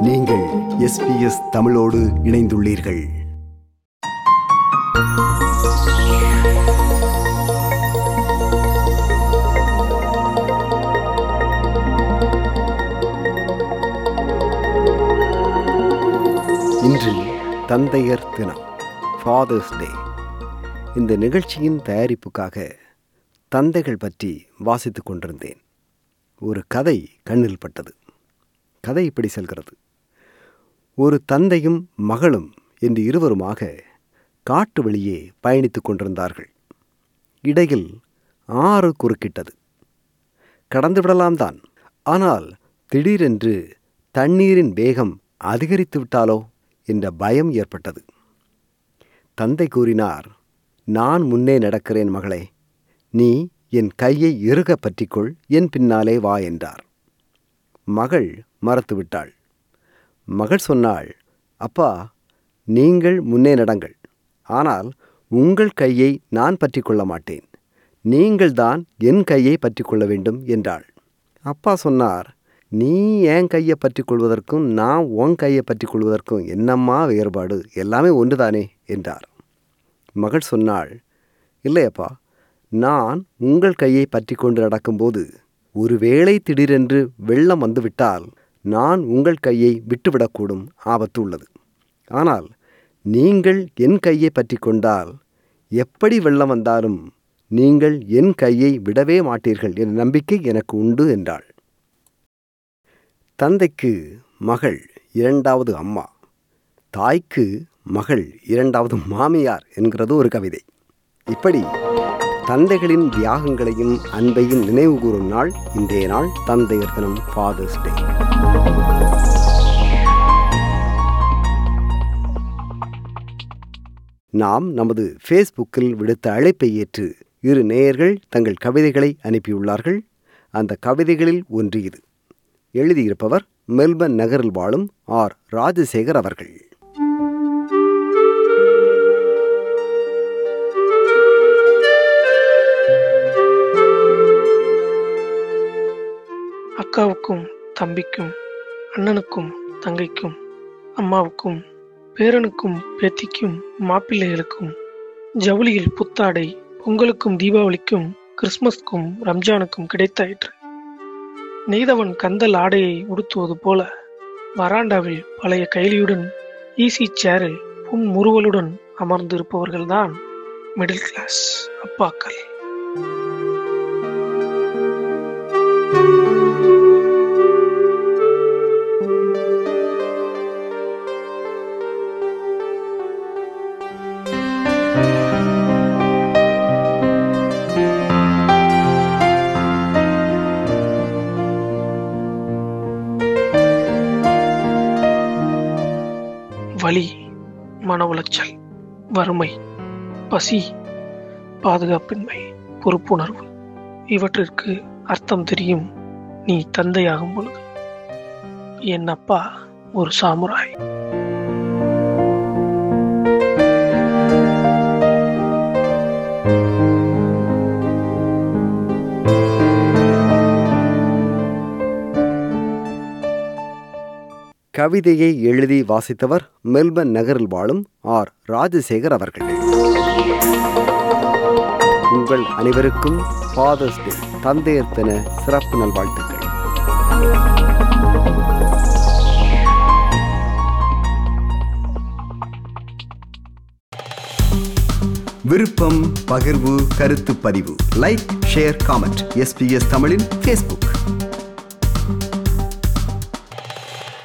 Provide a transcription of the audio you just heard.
நீங்கள் எஸ்பிஎஸ் தமிழோடு இணைந்துள்ளீர்கள். இன்று தந்தையர் தினம் ஃபாதர்ஸ் டே இந்த நிகழ்ச்சியின் தயாரிப்புக்காக தந்தைகள் பற்றி வாசித்துக் கொண்டிருந்தேன். ஒரு கதை கண்ணில் பட்டது. கதை இப்படி செல்கிறது. ஒரு தந்தையும் மகளும் என்று இருவருமாக காட்டு வழியே பயணித்துக் கொண்டிருந்தார்கள். இடையில் ஆறு குறுக்கிட்டது. கடந்து விடலாம்தான் ஆனால் திடீரென்று தண்ணீரின் வேகம் அதிகரித்து விட்டாலோ என்ற பயம் ஏற்பட்டது. தந்தை கூறினார் நான் முன்னே நடக்கிறேன் மகளே. நீ என் கையை இறுக பற்றிக்கொள் என் பின்னாலே வா என்றார். மகள் மறத்துவிட்டாள் மகள் சொன்னாள் அப்பா நீங்கள் முன்னே நடங்கள். ஆனால் உங்கள் கையை நான் பற்றி கொள்ள மாட்டேன் நீங்கள்தான் என் கையை பற்றி கொள்ள வேண்டும் என்றாள். அப்பா சொன்னார் நீ என் கையை பற்றி கொள்வதற்கும் நான் உன் கையை பற்றி கொள்வதற்கும் என்னம்மா வேறுபாடு? எல்லாமே ஒன்றுதானே என்றார். மகள் சொன்னாள் இல்லையப்பா நான் உங்கள் கையை பற்றி கொண்டு நடக்கும்போது ஒருவேளை திடீரென்று வெள்ளம் வந்துவிட்டால் நான் உங்கள் கையை விட்டுவிடக்கூடும் ஆபத்து உள்ளது ஆனால் நீங்கள் என் கையை பற்றி கொண்டால் எப்படி வெள்ளம் வந்தாலும் நீங்கள் என் கையை விடவே மாட்டீர்கள் என்ற நம்பிக்கை எனக்கு உண்டு என்றாள். தந்தைக்கு மகள் இரண்டாவது அம்மா. தாய்க்கு மகள் இரண்டாவது மாமியார் என்கிறது ஒரு கவிதை. இப்படி தந்தைகளின் தியாகங்களையும் அன்பையும் நினைவு கூறும் நாள் இன்றைய நாள் தந்தையர் தினம் ஃபாதர்ஸ் டே நாம் நமது ஃபேஸ்புக்கில் விடுத்த அழைப்பை ஏற்று இரு நேயர்கள் தங்கள் கவிதைகளை அனுப்பியுள்ளார்கள். அந்த கவிதைகளில் ஒன்று இது. எழுதியிருப்பவர் மெல்பர்ன் நகரில் வாழும் ஆர். ராஜசேகர் அவர்கள். அக்காவுக்கும் தம்பிக்கும் அண்ணனுக்கும் தங்கைக்கும் அம்மாவுக்கும் பேரனுக்கும் பேத்திக்கும் மாப்பிள்ளைகளுக்கும் ஜவுளியில் புத்தாடை பொங்கலுக்கும் தீபாவளிக்கும் கிறிஸ்மஸ்க்கும் ரம்ஜானுக்கும் கிடைத்தாயிற்று. நெய்தவன் கந்தல் ஆடையை உடுத்துவது போல வராண்டாவில் பழைய கைலியுடன் ஈசி சேரில் புன் முறுவலுடன் அமர்ந்திருப்பவர்கள்தான் மிடில் கிளாஸ் அப்பாக்கள். வலி மன உளைச்சல் வறுமை பசி பாதுகாப்பின்மை பொறுப்புணர்வு இவற்றிற்கு அர்த்தம் தெரியும் நீ தந்தையாகும் பொழுது. என் அப்பா ஒரு சாமுராய். கவிதையை எழுதி வாசித்தவர் மெல்பர்ன் நகரில் வாழும் ஆர். ராஜசேகர் அவர்கள். உங்கள் அனைவருக்கும் ஃபாதர்ஸ் டே தந்தையர் தின சிறப்பு நல்வாழ்த்துக்கள். விருப்பம் பகிர்வு கருத்து பதிவு. லைக் ஷேர் காமெண்ட் எஸ்பிஎஸ் தமிழின் ஃபேஸ்புக்